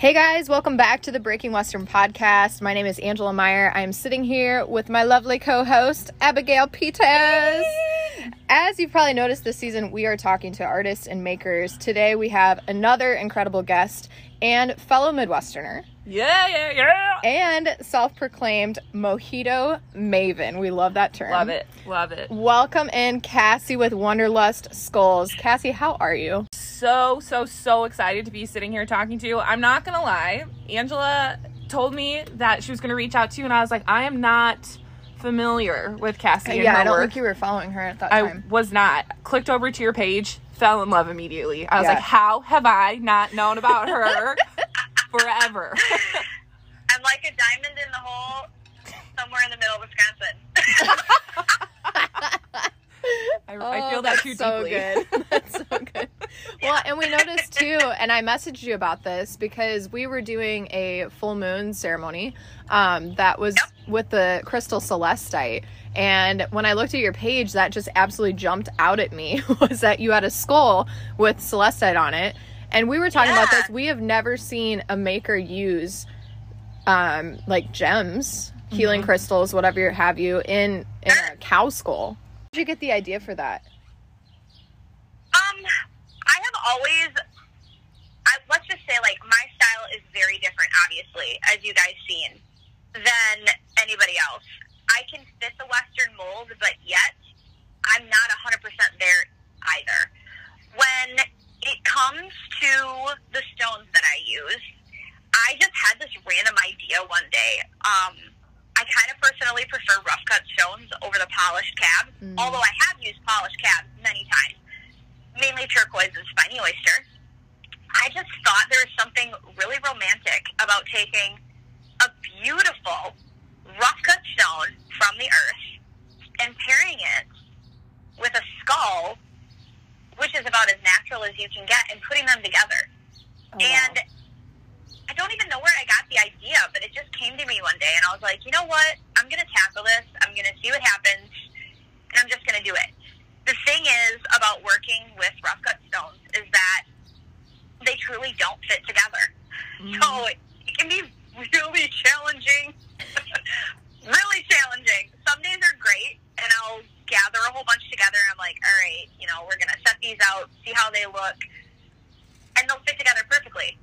Hey guys, welcome back to the Breaking Western podcast. My name is Angela Meyer. I'm sitting here with my lovely co host, Abigail Peters. As you've probably noticed this season, we are talking to artists and makers. Today we have another incredible guest and fellow Midwesterner Yeah, yeah, yeah. and self proclaimed mojito maven. We love that term. Love it. Love it. Welcome in Cassie with Wanderlust Skulls. Cassie, how are you? So, so, so excited to be sitting here talking to you. I'm not going to lie. Angela told me that she was going to reach out to you, and I was like, I am not familiar with Cassie. yeah, I don't work. think you were following her at that I time. I was not. Clicked over to your page, fell in love immediately. I was Yeah. like, how have I not known about her forever? I'm like a diamond in the hole somewhere in the middle of Wisconsin. I, I feel Oh, that that's too so deeply. good. That's so good. Well, and we noticed too, and I messaged you about this because we were doing a full moon ceremony um, that was with the crystal celestite. And when I looked at your page, that just absolutely jumped out at me was that you had a skull with celestite on it. And we were talking about this. We have never seen a maker use um, like gems, healing crystals, whatever you have you, in, in a cow skull. Where did you get the idea for that? Um, I have always, I, let's just say, like, my style is very different, obviously, as you guys seen, than anybody else. I can fit the Western mold, but yet I'm not 100% there either. When it comes to the stones that I use, I just had this random idea one day. Um, I kind of personally prefer rough cut stones over the polished cabs, Mm. although I have used polished cabs many times, mainly turquoise and spiny oyster. I just thought there was something really romantic about taking a beautiful rough cut stone from the earth and pairing it with a skull, which is about as natural as you can get, and putting them together. Oh, wow. And I don't even know where I got the idea, but it just came to me one day, and I was like, you know what? I'm going to tackle this. I'm going to see what happens, and I'm just going to do it. The thing is about working with rough cut stones is that they truly don't fit together. Mm-hmm. So it, it can be really challenging. really challenging. Some days are great, and I'll gather a whole bunch together, and I'm like, all right, you know, we're going to set these out, see how they look, and they'll fit together perfectly.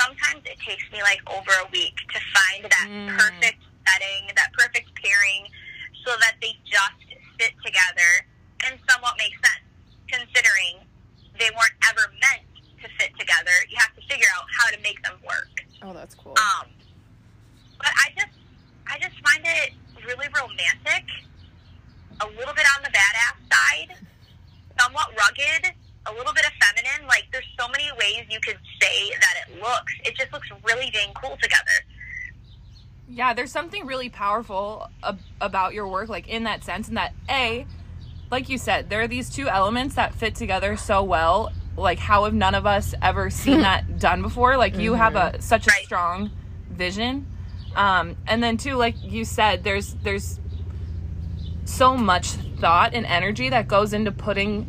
Sometimes it takes me like over a week to find that Mm. perfect setting, that perfect pairing, so that they just fit together and somewhat make sense, considering they weren't ever meant to fit together. You have to figure out how to make them work. Oh, that's cool. Um, but I just, I just find it really romantic, a little bit on the badass side, somewhat rugged, a little bit of feminine. Like there's so many ways you could say that it looks. It just looks really dang cool together. Yeah, there's something really powerful ab- about your work, like in that sense, and that A, like you said, there are these two elements that fit together so well. Like, how have none of us ever seen that done before? Like, you have a such a Right. strong vision, um, and then too, like you said, there's there's so much thought and energy that goes into putting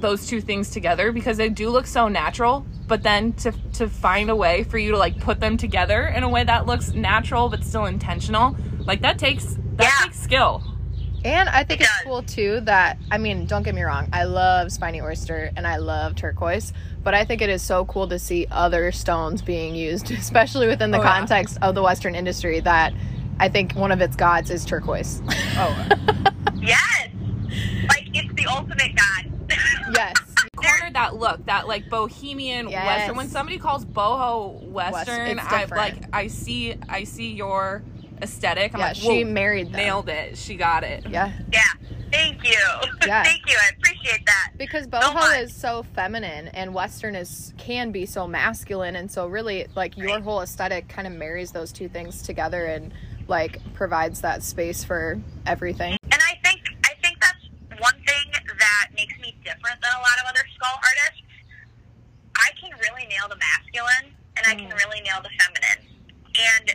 those two things together because they do look so natural but then to to find a way for you to like put them together in a way that looks natural but still intentional like that takes that Yeah. takes skill and I think It it's does. cool too that I mean, don't get me wrong, I love spiny oyster and I love turquoise, but I think it is so cool to see other stones being used, especially within the Oh, yeah. context of the Western industry. That I think one of its gods is turquoise. oh Yes, like it's the ultimate god. yes, cornered that look that like bohemian Yes. western when somebody calls boho western it's i like i see i see your aesthetic i'm yeah, like she married them. nailed it she got it Yeah, yeah. Thank you. Yeah. Thank you. I appreciate that. because boho much. is so feminine and Western is can be so masculine, and so really like your Right. whole aesthetic kind of marries those two things together and like provides that space for everything. And I think I think that's one thing that makes me different than a lot of other skull artists. I can really nail the masculine and I can mm. really nail the feminine. And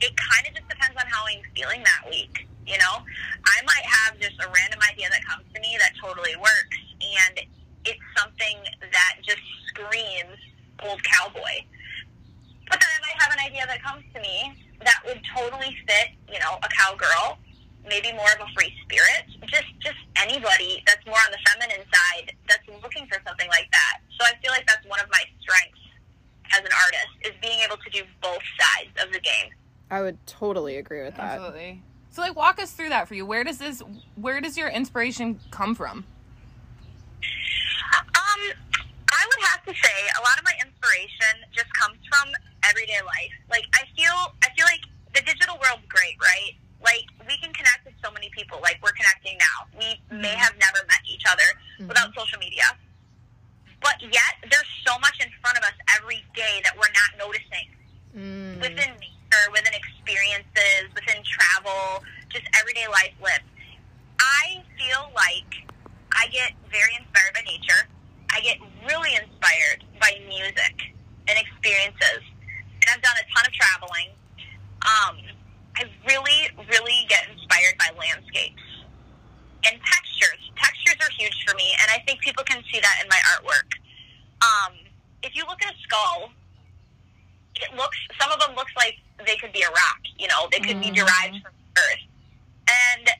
it kind of just depends on how I'm feeling that week. You know, I might have just a random idea that comes to me that totally works, and it's something that just screams old cowboy. But then I might have an idea that comes to me that would totally fit, you know, a cowgirl, maybe more of a free spirit, just just anybody that's more on the feminine side that's looking for something like that. So I feel like that's one of my strengths as an artist is being able to do both sides of the game. I would totally agree with that. Absolutely. So like walk us through that for you. Where does this where does your inspiration come from? Um, I would have to say a lot of my inspiration just comes from everyday life. Like I feel, I feel like the digital world's great, right? Like we can connect with so many people. Like we're connecting now. We may have never met each other without social media, but yet there's so much in front of us every day that we're not noticing Mm. within nature, within experiences, within travel, just everyday life lived. I feel like I get very inspired by nature. I get really inspired by music and experiences. And I've done a ton of traveling. Um, I really, really get inspired by landscapes and textures. Textures are huge for me, and I think people can see that in my artwork. Um, if you look at a skull, it looks some of them looks like they could be a rock you know they could be derived from earth and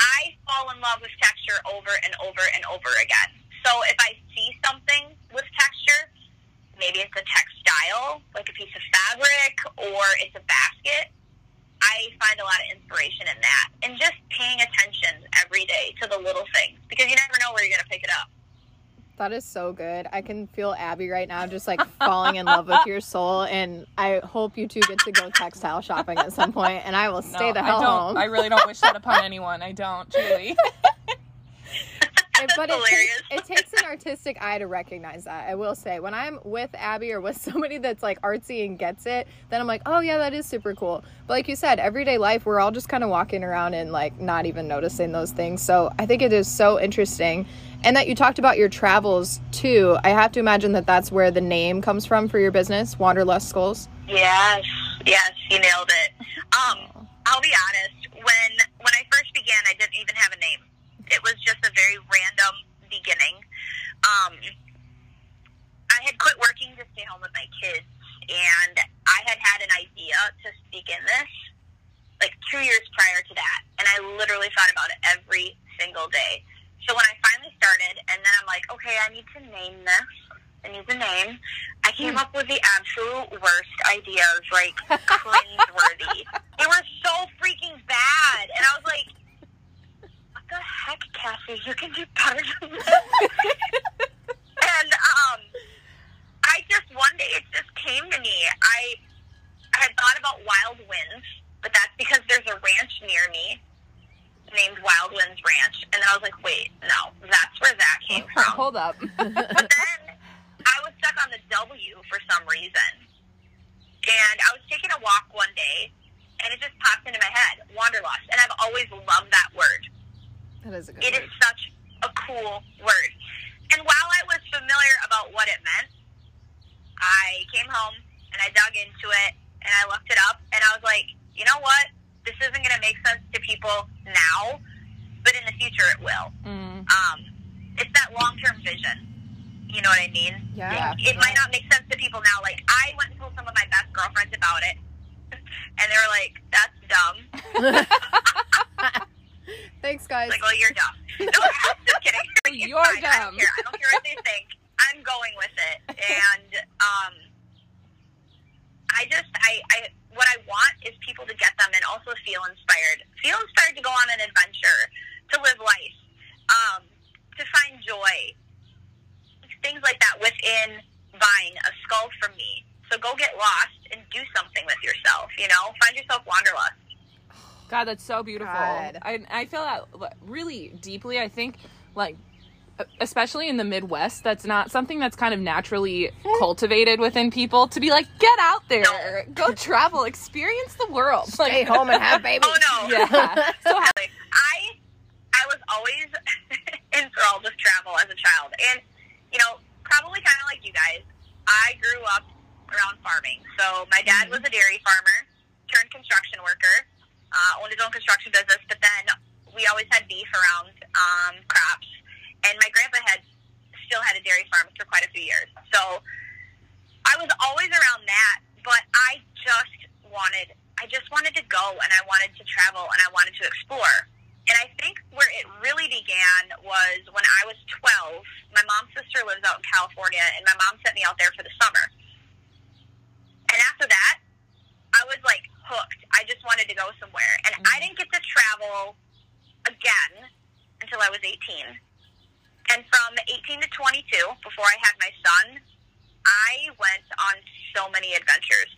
i fall in love with texture over and over and over again so if i see something with texture maybe it's a textile like a piece of fabric or it's a basket i find a lot of inspiration in that and just paying attention every day to the little things because you never know where you're going to pick it up That is so good. I can feel Abby right now just like falling in love with your soul. And I hope you two get to go textile shopping at some point, and I will stay No, the hell I don't. home. I really don't wish that upon anyone. I don't, truly. but it takes, it takes an artistic eye to recognize that. I will say, when I'm with Abby or with somebody that's like artsy and gets it, then I'm like, oh yeah, that is super cool. But like you said, everyday life, we're all just kind of walking around and like not even noticing those things. So I think it is so interesting. And that you talked about your travels too. I have to imagine that that's where the name comes from for your business, Wanderlust Skulls. Yes, yes, you nailed it. Um, I'll be honest. When when I first began, I didn't even have a name. It was just a very random beginning. Um, I had quit working to stay home with my kids, and I had had an idea to begin this like two years prior to that, and I literally thought about it every single day. So when I finally started, and then I'm like, okay, I need to name this. I need the name. I came up with the absolute worst ideas, like cringeworthy. they were so freaking bad, and I was like, "What the heck, Cassie? You can do better than this." and um, I just one day it just came to me. I I had thought about Wild Winds, but that's because there's a ranch near me named Wild Winds Ranch, and then I was like, wait, no, that's where that came from. Hold up. But then I was stuck on the W for some reason. And I was taking a walk one day, and it just popped into my head, wanderlust. And I've always loved that word. That is a good It word. is such a cool word. And while I was familiar about what it meant, I came home and I dug into it and I looked it up and I was like, you know what? This isn't going to make sense to people now, but in the future it will. Mm. Um, it's that long term vision. You know what I mean? Yeah. It might not make sense to people now. Like, I went and told some of my best girlfriends about it, and they were like, that's dumb. Thanks, guys. Like, well, you're dumb. No, I'm just kidding. It's You're fine. I dumb. don't care. I don't care what they think. I'm going with it. And um, I just, I, I, what I want is people to get them and also feel inspired. Feel inspired to go on an adventure, to live life, um, to find joy, things like that within buying a skull from me. So go get lost and do something with yourself. You know, find yourself wanderlust. God, that's so beautiful. God. I I feel that really deeply. I think like especially in the Midwest, that's not something that's kind of naturally cultivated within people to be like, get out there, go travel, experience the world. Stay Like, home and have oh, babies. Oh no. Yeah. So how, I I was always enthralled with travel as a child, and you know, probably kind of like you guys. I grew up around farming, so my dad mm-hmm. was a dairy farmer, turned construction worker, uh, owned his own construction business. But then we always had beef around um, crops, and my grandpa had still had a dairy farm for quite a few years. So I was always around that, but I just wanted, I just wanted to go and I wanted to travel and I wanted to explore. And I think where it really began was when I was 12. My mom's sister lives out in California, and my mom sent me out there for the summer. And after that, I was like hooked. I just wanted to go somewhere. And I didn't get to travel again until I was 18. And from 18 to 22, before I had my son, I went on so many adventures.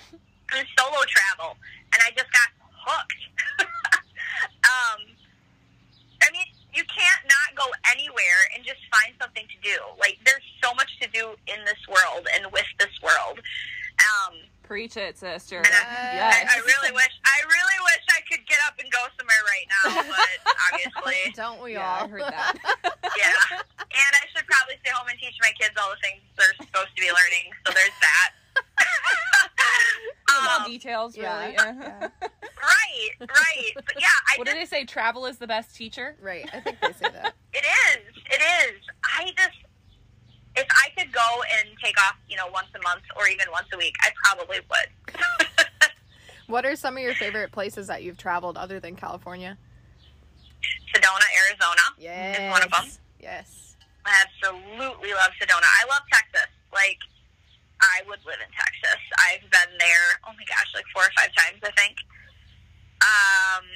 Was solo travel, and I just got hooked. um, I mean, you can't not go anywhere and just find something to do. Like, there's so much to do in this world and with Preach it, sister. and I, I, I really wish, I really wish I could get up and go somewhere right now, but obviously, Don't we Yeah, all? I heard that. yeah. And I should probably stay home and teach my kids all the things they're supposed to be learning. So there's that. Small um, details, really. yeah. right, right. But yeah, I What just did they say? Travel is the best teacher. Right. I think they say that. It is. It is. I just, if I could go and take off, you know, once a month or even once a week, I probably would. What are some of your favorite places that you've traveled other than California? Sedona, Arizona. Yes. one of 'em. Yes. I absolutely love Sedona. I love Texas. Like, I would live in Texas. I've been there, oh my gosh, like four or five times, I think. Um,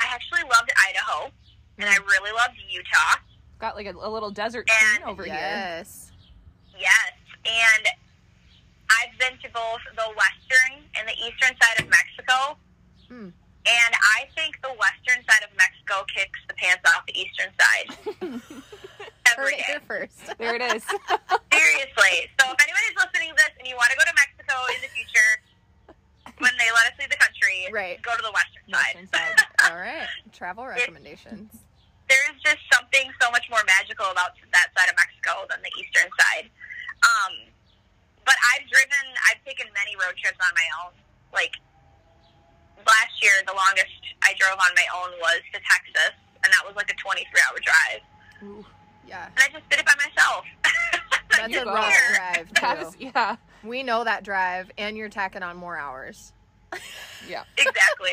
I actually loved Idaho, and I really loved Utah. Got like a, a little desert And- scene over here. yes. Yes, and I've been to both the western and the eastern side of Mexico. Hmm. And I think the western side of Mexico kicks the pants off the eastern side Heard every it day. here first. There it is. Seriously. So if anybody's listening to this and you want to go to Mexico in the future, when they let us leave the country, Right. go to the western side. Western side. All right. Travel recommendations. There's just something so much more magical about that side of Mexico than the eastern side. Um, but I've driven, I've taken many road trips on my own. Like last year, the longest I drove on my own was to Texas, and that was like a 23 hour drive. Ooh, Yeah. And I just did it by myself. That's You a go. rough Here. drive that too. is, yeah. We know that drive, and you're tacking on more hours. Yeah. Exactly.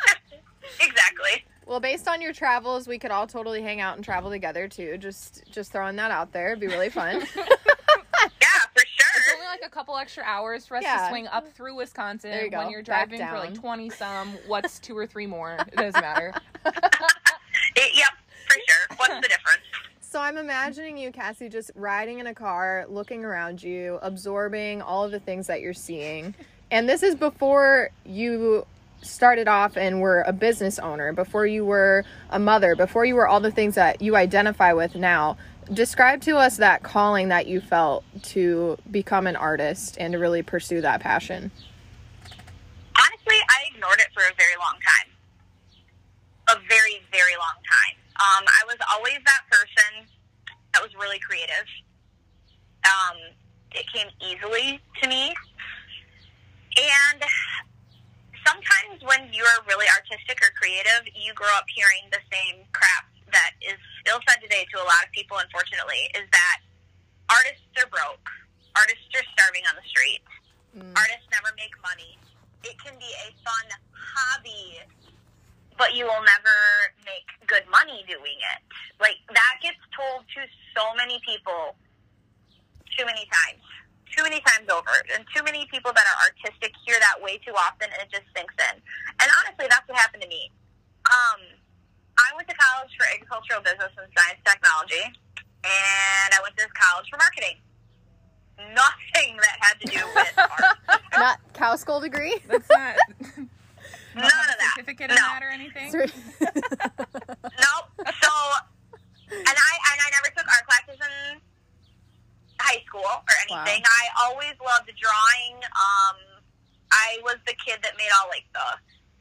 exactly. Well, based on your travels, we could all totally hang out and travel together too. Just just throwing that out there. It'd be really fun. Yeah, for It's sure. only like a couple extra hours for us Yeah. to swing up through Wisconsin. There you go. When you're Back driving for like 20 some, what's two or three more? It doesn't matter. It, yep, for sure. What's the difference? So I'm imagining you, Cassie, just riding in a car, looking around you, absorbing all of the things that you're seeing. And this is before you started off and were a business owner, before you were a mother, before you were all the things that you identify with now. Describe to us that calling that you felt to become an artist and to really pursue that passion. Honestly, I ignored it for a very long time. A very, very long time. Um, I was always that person that was really creative. Um, it came easily to me. And sometimes when you're really artistic or creative, you grow up hearing the same crap that is still said today to a lot of people, unfortunately, is that artists are broke. Artists are starving on the street. Mm. Artists never make money. It can be a fun hobby, but you will never good money doing it. Like, that gets told to so many people too many times. Too many times over. And too many people that are artistic hear that way too often and it just sinks in. And honestly, that's what happened to me. Um, I went to college for agricultural business and science technology, and I went to college for marketing. Nothing that had to do with art. Not cow skull degree. That's not. None of that. certificate No. in that or anything? Nope. So, and I and I never took art classes in high school or anything. I always loved drawing. Um, I was the kid that made all like the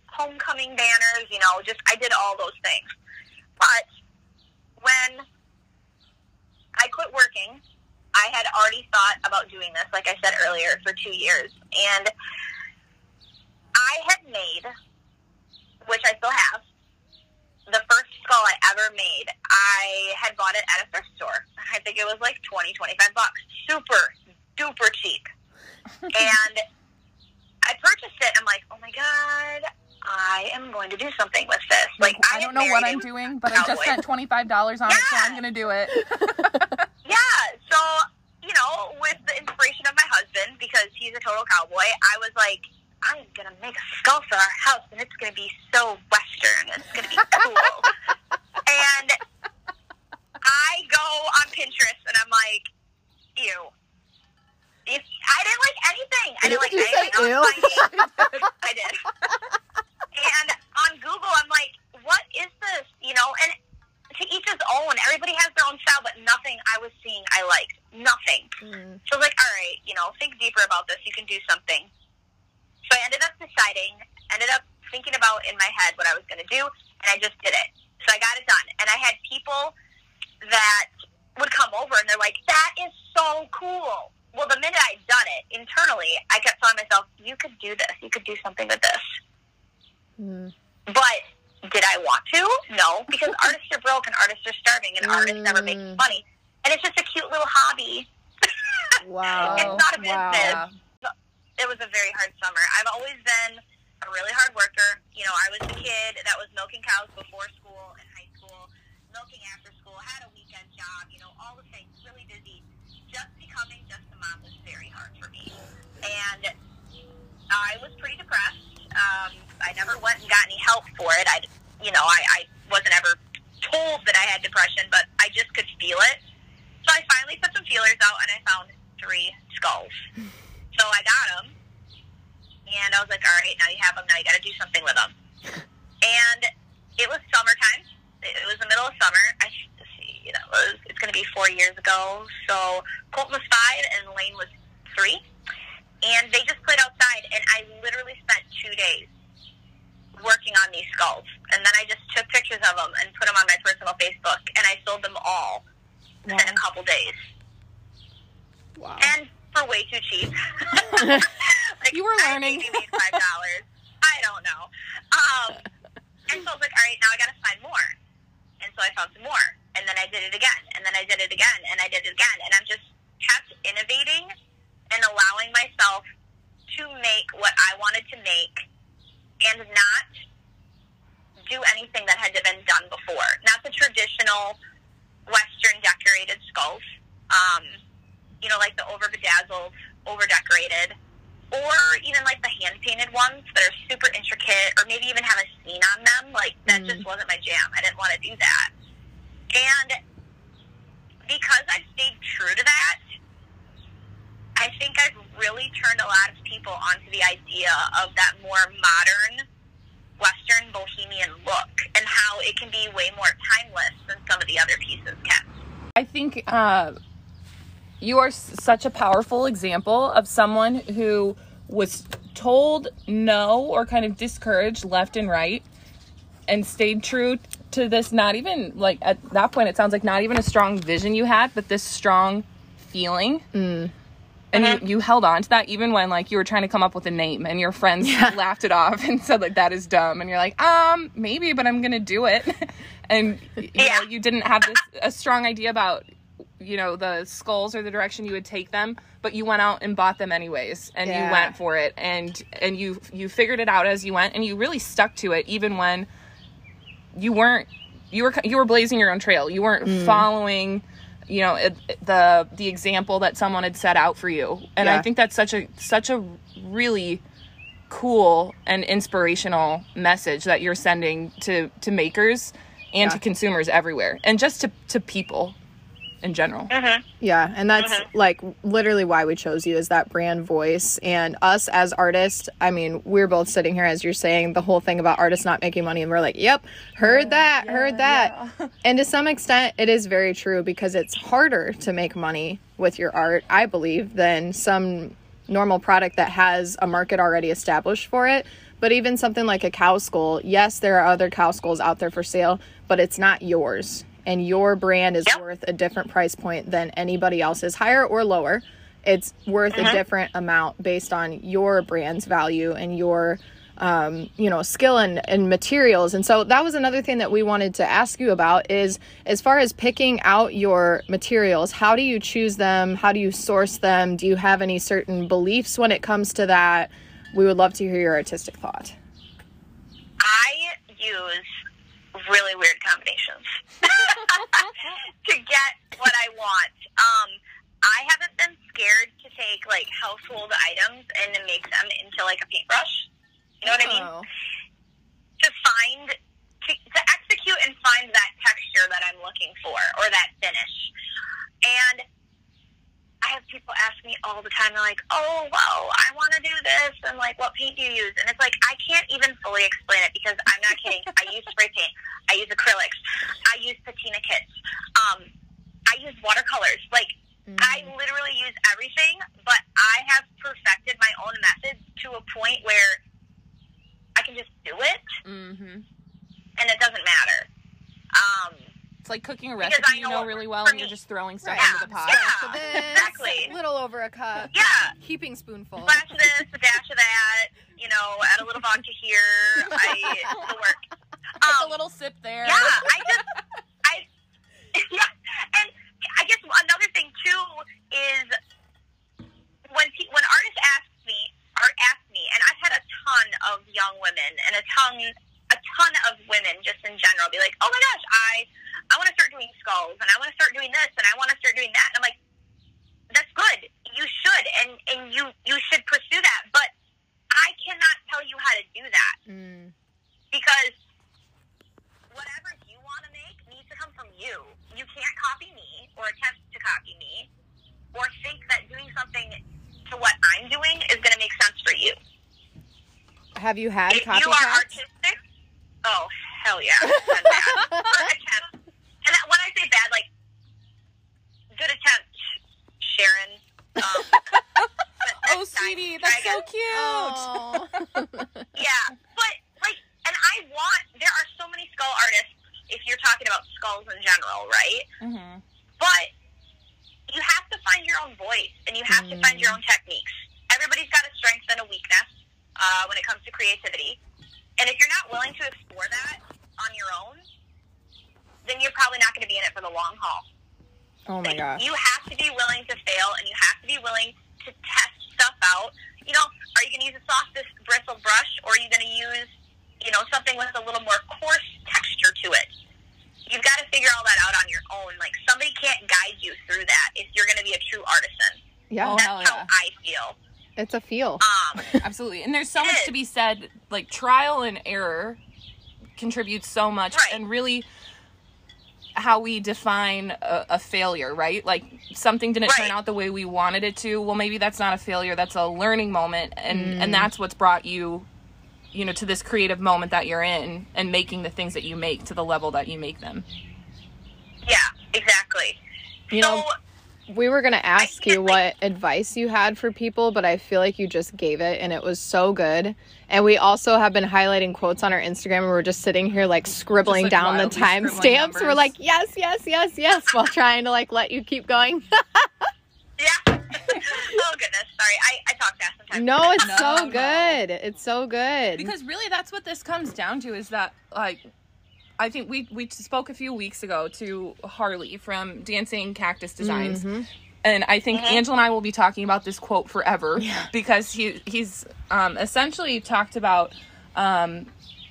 homecoming banners. You know, just I did all those things. But when I quit working, I had already thought about doing this, like I said earlier, for two years, and I had made, which I still have, the first skull I ever made, I had bought it at a thrift store. I think it was like 20, 25 bucks. Super, duper cheap. and I purchased it. I'm like, oh my god, I am going to do something with this. Like I don't know what I'm doing, but I just spent twenty five dollars on it, so I'm gonna do it. Yeah. So, you know, with the inspiration of my husband, because he's a total cowboy, I was like, I'm going to make a skull for our house, and it's going to be so Western. It's going to be cool. and I go on Pinterest, and I'm like, ew. If, I didn't like anything. I didn't like you anything. I was. I did. And on Google, I'm like, what is this? You know, and to each his own. Everybody has their own style, but nothing I was seeing I liked. Nothing. Mm. So I was like, all right, you know, think deeper about this. You can do something. So I ended up deciding, ended up thinking about in my head what I was going to do, and I just did it. So I got it done. And I had people that would come over and they're like, that is so cool. Well, the minute I'd done it internally, I kept telling myself, you could do this. You could do something with this. Mm. But did I want to? No, because artists are broke and artists are starving and artists never make Mm. money. And it's just a cute little hobby. Wow. It's not a Wow. It was a very hard summer. I've always been a really hard worker. You know, I was the kid that was milking cows before school in high school, milking after school, had a weekend job, you know, all the things, really busy. Just becoming just a mom was very hard for me. And I was pretty depressed. Um, I never went and got any help for it. I, you know, I, I wasn't ever told that I had depression, but I just could feel it. So I finally put some feelers out, and I found three skulls. So I got them, and I was like, "All right, now you have them. Now you got to do something with them." And it was summertime. It it was the middle of summer. I see, that was it's going to be four years ago. So Colton was five, and Lane was three, and they just played outside, and I literally spent two days working on these skulls, and then I just took pictures of them and put them on my personal Facebook, and I sold them all within a couple days Wow. and for way too cheap. like, You were I learning. maybe made five dollars. I don't know. Um, and so I was like, all right, now I got to find more. And so I found some more, and then I did it again, and then I did it again, and I did it again, and I'm just kept innovating and allowing myself to make what I wanted to make, and not do anything that had to been done before. Not the traditional Western decorated skulls. Um, you know, like the over bedazzled, over decorated, or even like the hand painted ones that are super intricate, or maybe even have a scene on them. Like that Mm. just wasn't my jam. I didn't want to do that. And because I've stayed true to that, I think I've really turned a lot of people onto the idea of that more modern Western bohemian look and how it can be way more timeless than some of the other pieces can. I think uh, you are s- such a powerful example of someone who was told no or kind of discouraged left and right and stayed true to this not even like at that point it sounds like not even a strong vision you had but this strong feeling. And you, you held on to that even when like you were trying to come up with a name and your friends laughed it off and said like that is dumb. And you're like um maybe but i'm gonna do it. And you Yeah. know you didn't have this a strong idea about you know the skulls or the direction you would take them but you went out and bought them anyways and Yeah. you went for it and and you you figured it out as you went and you really stuck to it even when you weren't you were you were blazing your own trail. You weren't Mm. following you know it, the the example that someone had set out for you. And i think that's such a such a really cool and inspirational message that you're sending to to makers and to consumers everywhere and just to to people in general mm-hmm. Yeah, and that's mm-hmm. like literally why we chose you is that brand voice and us as artists. I mean, we're both sitting here as you're saying the whole thing about artists not making money and we're like, "Yep, heard that, heard that." And to some extent it is very true because it's harder to make money with your art, I believe, than some normal product that has a market already established for it. But even something like a cow skull, yes, there are other cow skulls out there for sale, but it's not yours. And your brand is Yep. worth a different price point than anybody else's, higher or lower. It's worth a different amount based on your brand's value and your um, you know skill and, and materials and so that was another thing that we wanted to ask you about is as far as picking out your materials how do you choose them how do you source them do you have any certain beliefs when it comes to that we would love to hear your artistic thought. I use really weird combinations to get what I want. Um, I haven't been scared to take like household items and to make them into like a paintbrush. You know what I mean? Oh. To find, to, to execute and find that texture that I'm looking for or that finish. And people ask me all the time, they're like, oh, well, I want to do this. And like, what paint do you use? And it's like, I can't even fully explain it because I'm not kidding. I use spray paint. I use acrylics. I use patina kits. Um, I use watercolors. Like, I literally use everything, but I have perfected my own method to a point where I can just do it Mm-hmm. and it doesn't matter. Um, It's like cooking a Because recipe I you know know really well and you're just throwing stuff Yeah. into the pot. Yeah. This, exactly. little over a cup. yeah. Heaping spoonful. Splash of this, a dash of that, you know, add a little vodka here. I, it'll work. Take Um, a little sip there. Yeah, I just, I, yeah, and I guess another thing too is when pe- when artists ask me or ask me, and I've had a ton of young women and a ton a ton of women just in general be like, oh my gosh, I I want to start doing skulls and I want to start doing this and I want to start doing that, and I'm like, that's good, you should, and and you you should pursue that, but I cannot tell you how to do that Mm. because whatever you want to make needs to come from you. You can't copy me or attempt to copy me or think that doing something to what I'm doing is going to make sense for you. Have you had if you are artistic, oh, hell yeah. Done bad. Good attempt. And that- when I say bad, like, good attempt, Sharon. Um, but Oh, sweetie, that's so cute. Oh. Yeah, but like, and I want. There are so many skull artists. If you're talking about skulls in general, right? Mm-hmm. But you have to find your own voice, and you have to find your own techniques. Everybody's got a strength and a weakness uh, when it comes to creativity, and if you're not willing to explore that on your own, then you're probably not going to be in it for the long haul. Oh my gosh. You have to be willing to fail, and you have to be willing to test stuff out. You know, are you going to use a soft bristle brush, or are you going to use, you know, something with a little more coarse texture to it? You've got to figure all that out on your own. Like somebody can't guide you through that if you're going to be a true artisan. Yeah, Oh, That's hell how yeah. I feel. it's a feel. Um, Absolutely. And there's so much is. to be said. Like trial and error contributes so much, Right. and really how we define a, a failure, right? Like something didn't turn out the way we wanted it to. Well, maybe that's not a failure. That's a learning moment, and Mm. and that's what's brought you, you know, to this creative moment that you're in, and making the things that you make to the level that you make them. yeah, exactly. You so, know, we were going to ask you what advice you had for people, but I feel like you just gave it and it was so good. And we also have been highlighting quotes on our Instagram and we're just sitting here like scribbling like, down the wildly scribbling timestamps. We're like, yes, yes, yes, yes, while trying to like let you keep going. yeah. oh goodness, sorry. I, I talk fast sometimes. no, it's No, so no. good. It's so good. because really that's what this comes down to is that like i think we we spoke a few weeks ago to harley from dancing cactus designs. And i think angela and i will be talking about this quote forever because he he's um essentially talked about um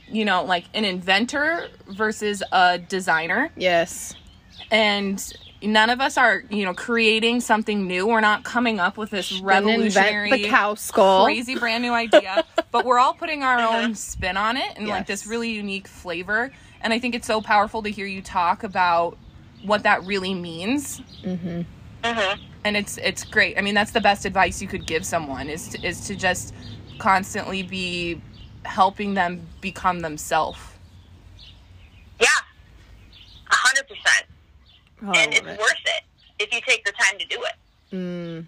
you know like an inventor versus a designer. Yes. and none of us are you know creating something new. We're not coming up with this revolutionary the cow skull. crazy brand new idea, but we're all putting our own spin on it and like this really unique flavor. And I think it's so powerful to hear you talk about what that really means. hmm And it's it's great. I mean, that's the best advice you could give someone is to, is to just constantly be helping them become themselves. Yeah, a hundred percent. Oh, And it's it. worth it if you take the time to do it. Mm,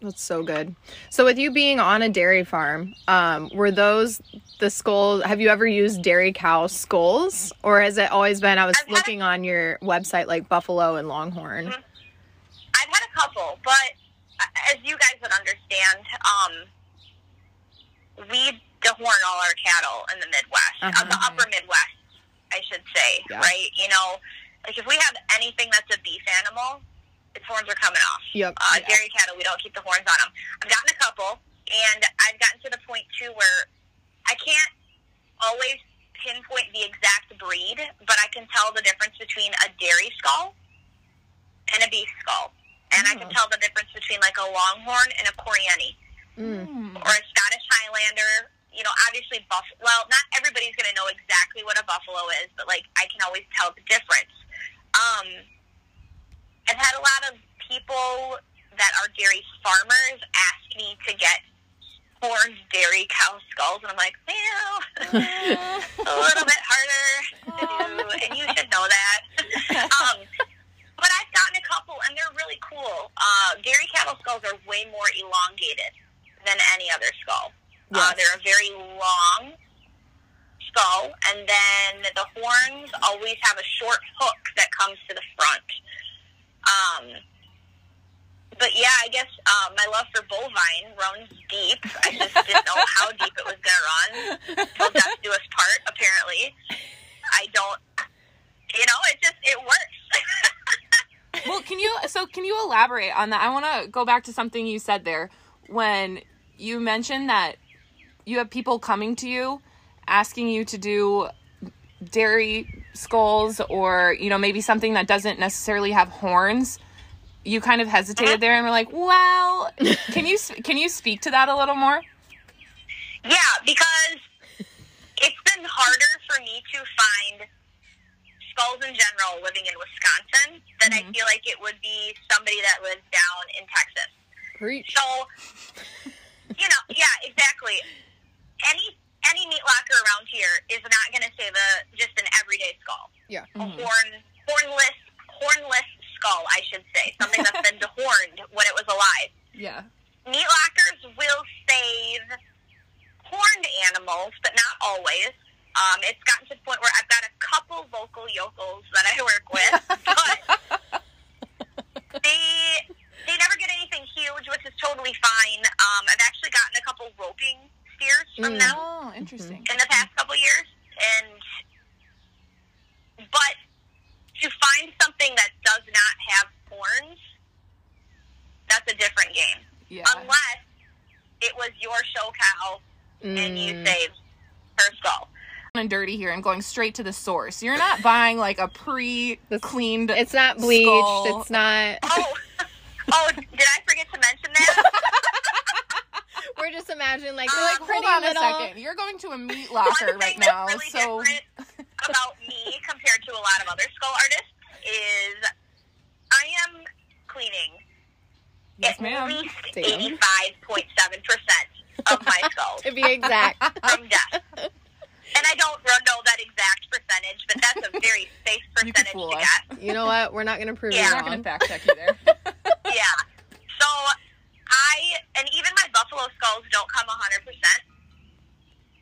that's so good. So, with you being on a dairy farm, um, were those the skulls? Have you ever used dairy cow skulls, or has it always been? I was I've looking on your website, like buffalo and longhorn. I've had a couple, but as you guys would understand, um, we dehorn all our cattle in the Midwest, uh, the Uh-huh. upper Midwest, I should say, Yeah. right? You know, like if we have anything that's a beef animal, its horns are coming off. Yep. Uh, Yeah. Dairy cattle, we don't keep the horns on them. I've gotten a couple, and I've gotten to the point too where I can't always pinpoint the exact breed, but I can tell the difference between a dairy skull and a beef skull. And I can Oh. tell the difference between like a longhorn and a Corriente Mm. Or a Scottish Highlander. You know, obviously buff. Well, not everybody's going to know exactly what a buffalo is, but like I can always tell the difference. Um, I've had a lot of people that are dairy farmers ask me to get horned dairy cow skulls, and I'm like, well, a little bit harder to do, and you should know that. um, but I've gotten a couple, and they're really cool. Uh, dairy cattle skulls are way more elongated than any other skull. Uh, they're a very long skull, and then the horns always have a short hook that comes to the front. Um, but yeah, I guess uh, my love for bovine runs deep. I just didn't know how deep it was going to run till death do us part. Apparently, I don't. You know, it just it works. well, can you so can you elaborate on that? I want to go back to something you said there when you mentioned that you have people coming to you asking you to do dairy skulls or you know maybe something that doesn't necessarily have horns you kind of hesitated there and were like well can you can you speak to that a little more Yeah, because it's been harder for me to find skulls in general living in Wisconsin than I Mhm. feel like it would be somebody that lives down in Texas. Preach. So, you know, yeah, exactly. Any any meat locker around here is not going to save a just an everyday skull. Yeah. A Mhm. horn hornless hornless skull, I should say, something that's been dehorned when it was alive. yeah Meat lockers will save horned animals, but not always. Um, it's gotten to the point where I've got a couple vocal yokels that I work with, but they they never get anything huge, which is totally fine. Um, I've actually gotten a couple roping steers from Mm. them oh interesting in the past couple years, and but to find something that does not have horns, that's a different game yeah unless it was your show cow and you Mm. saved her skull. and dirty here and going straight to the source you're not buying like a pre-cleaned It's not bleached. Skull. It's not. Oh, oh, did I forget to mention that? We're like, like uh, Hold on little. a second. You're going to a meat locker right now, really so about me compared to a lot of other skull artists is I am cleaning yes, at ma'am. least eighty-five point seven percent of my skulls To be exact. from death. And I don't know that exact percentage, but that's a very safe percentage fool to us. guess. You know what? We're not gonna prove Yeah. you We're not going to fact check you there. Yeah. So I and even my buffalo skulls don't come hundred percent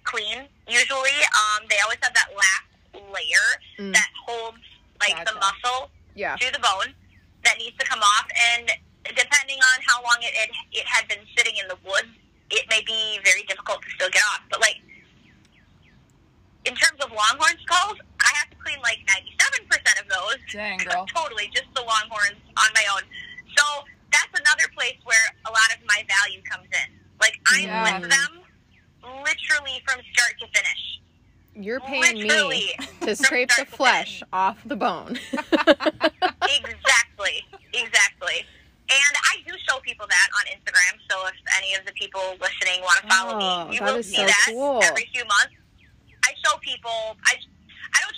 clean. Usually, um, they always have that last layer Mm. that holds like the muscle Yeah. to the bone that needs to come off, and depending on how long it, it it had been sitting in the wood, it may be very difficult to still get off. But like in terms of longhorn skulls, I have to clean like ninety seven percent of those Dang, girl. totally just the longhorns on my own. So that's another place where a lot of my value comes in. Like I'm Yeah. with them literally from start to finish. You're paying literally. me to scrape the to flesh off the bone. exactly. Exactly. And I do show people that on Instagram. So if any of the people listening want to follow Oh, me, you will see so that cool. every few months. I show people. I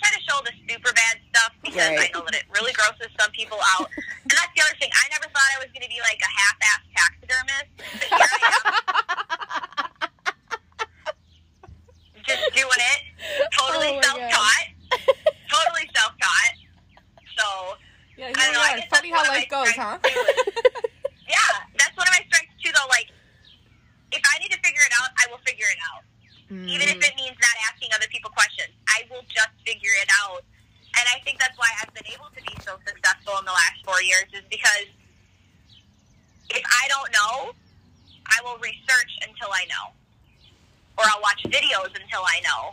try to show the super bad stuff because Right. I know that it really grosses some people out. and that's the other thing. I never thought I was going to be like a half-ass taxidermist, but here I am, just doing it, totally Oh self-taught, totally self-taught. So Yeah, I don't know, I Funny how life goes, huh? yeah, that's one of my strengths too. Though, like if I need to figure it out, I will figure it out, even if Mm. it means not asking other people questions. I will just figure it out, and I think that's why I've been able to be so successful in the last four years. Is because if I don't know, I will research until I know, or I'll watch videos until I know.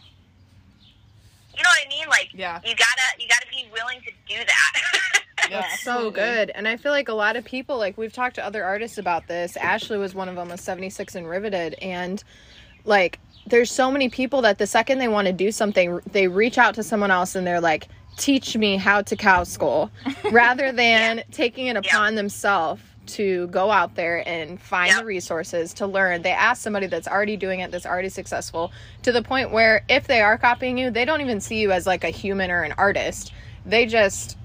You know what I mean? Like Yeah. you gotta you gotta be willing to do that. Yeah, That's so good. And I feel like a lot of people, like we've talked to other artists about this. Ashley was one of them with 76 and Riveted. And like there's so many people that the second they want to do something, they reach out to someone else and they're like, teach me how to cow skull rather than taking it upon themselves to go out there and find Yep. the resources to learn. They ask somebody that's already doing it, that's already successful, to the point where if they are copying you, they don't even see you as like a human or an artist. They just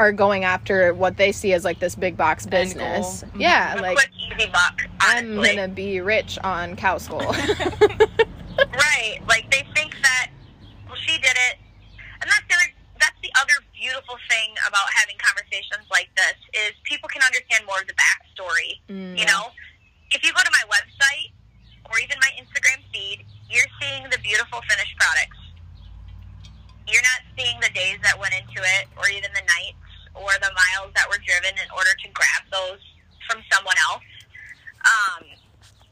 are going after what they see as like this big box business. goal. Mhm. Yeah, A like quick, easy buck. I'm gonna be rich on cow skull. Right. Like they think that well she did it and that's the other that's the other beautiful thing about having conversations like this is people can understand more of the backstory. Mm, You know? If you go to my website or even my Instagram feed, you're seeing the beautiful finished products. You're not seeing the days that went into it or even the nights or the miles that were driven in order to grab those from someone else. Um,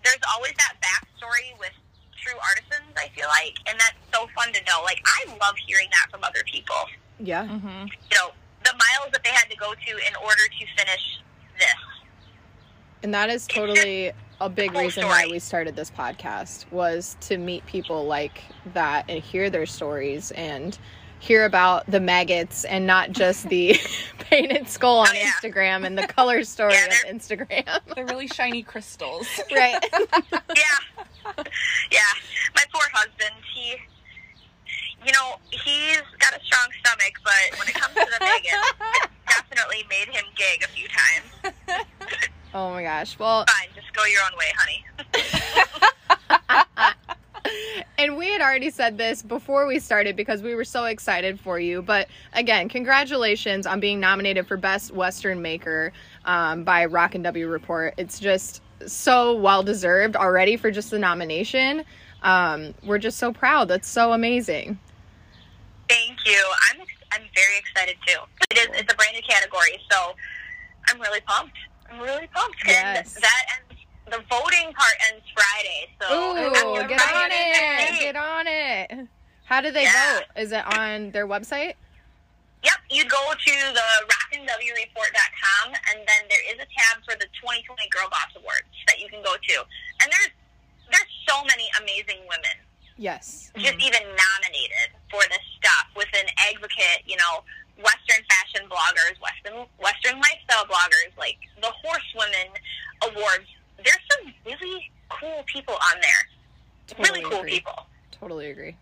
there's always that backstory with true artisans, I feel like, and that's so fun to know. Like, I love hearing that from other people. Yeah. Mm-hmm. You know, the miles that they had to go to in order to finish this. And that is totally a big Cool reason why we started this podcast was to meet people like that and hear their stories and hear about the maggots and not just the painted skull on Oh, yeah. Instagram and the color story Yeah, of Instagram. They're really shiny crystals. right. Yeah. yeah. My poor husband, he, you know, he's got a strong stomach, but when it comes to the Vegas, it definitely made him gig a few times. Oh my gosh. Well, Fine, just go your own way, honey. and we had already said this before we started because we were so excited for you. But again, congratulations on being nominated for Best Western Maker um, by Rock and W Report. It's just so well deserved already for just the nomination. Um, we're just so proud. That's so amazing. Thank you. I'm I'm very excited too. It is it's a brand new category, so I'm really pumped. I'm really pumped. Yes. And that ends the voting part ends Friday, so Ooh, get on it! Get on it! How do they Yeah. vote? Is it on their website? Yep, you go to the rockandwreport.com, and then there is a tab for the 2020 Girl Boss Awards that you can go to. And there's there's so many amazing women Yes. just even nominated for this stuff with an advocate, you know, Western fashion bloggers, Western Western lifestyle bloggers, like the Horsewomen Awards. There's some really cool people on there. Totally really cool agree. people. Totally agree.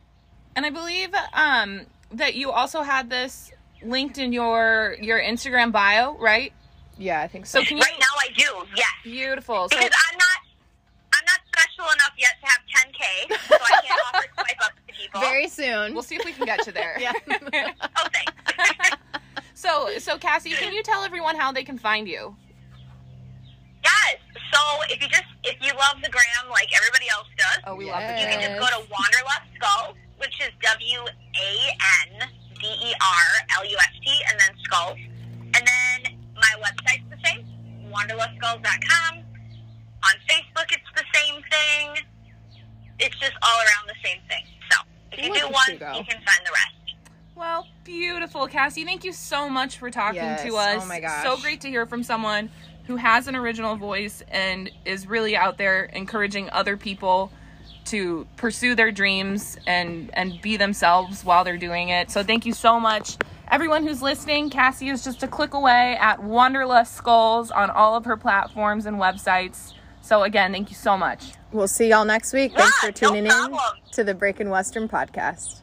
And I believe um, that you also had this linked in your your Instagram bio, right? Yeah, I think so. So can you? Right now, I do. Yes. Beautiful. So because I'm not I'm not special enough yet to have 10k, so I can't offer swipe ups to people. Very soon. we'll see if we can get you there. Yeah. oh, thanks. so so Cassie, can you tell everyone how they can find you? yes. So if you just if you love the gram like everybody else does, Oh, we Yes. love you can just go to Wanderlust Skulls, which is W A N D E R L U S T, and then Skulls. And then my website's the same, wanderlustskulls.com. On Facebook, it's the same thing. It's just all around the same thing. So if you Look do one, you you can find the rest. Well, beautiful, Cassie. Thank you so much for talking Yes. to us. Oh my gosh. So great to hear from someone who has an original voice and is really out there encouraging other people to pursue their dreams and and be themselves while they're doing it. So thank you so much. Everyone who's listening, Cassie is just a click away at Wanderlust Skulls on all of her platforms and websites. So again, thank you so much. We'll see y'all next week. Thanks Yeah, for tuning no in to the Breaking Western podcast.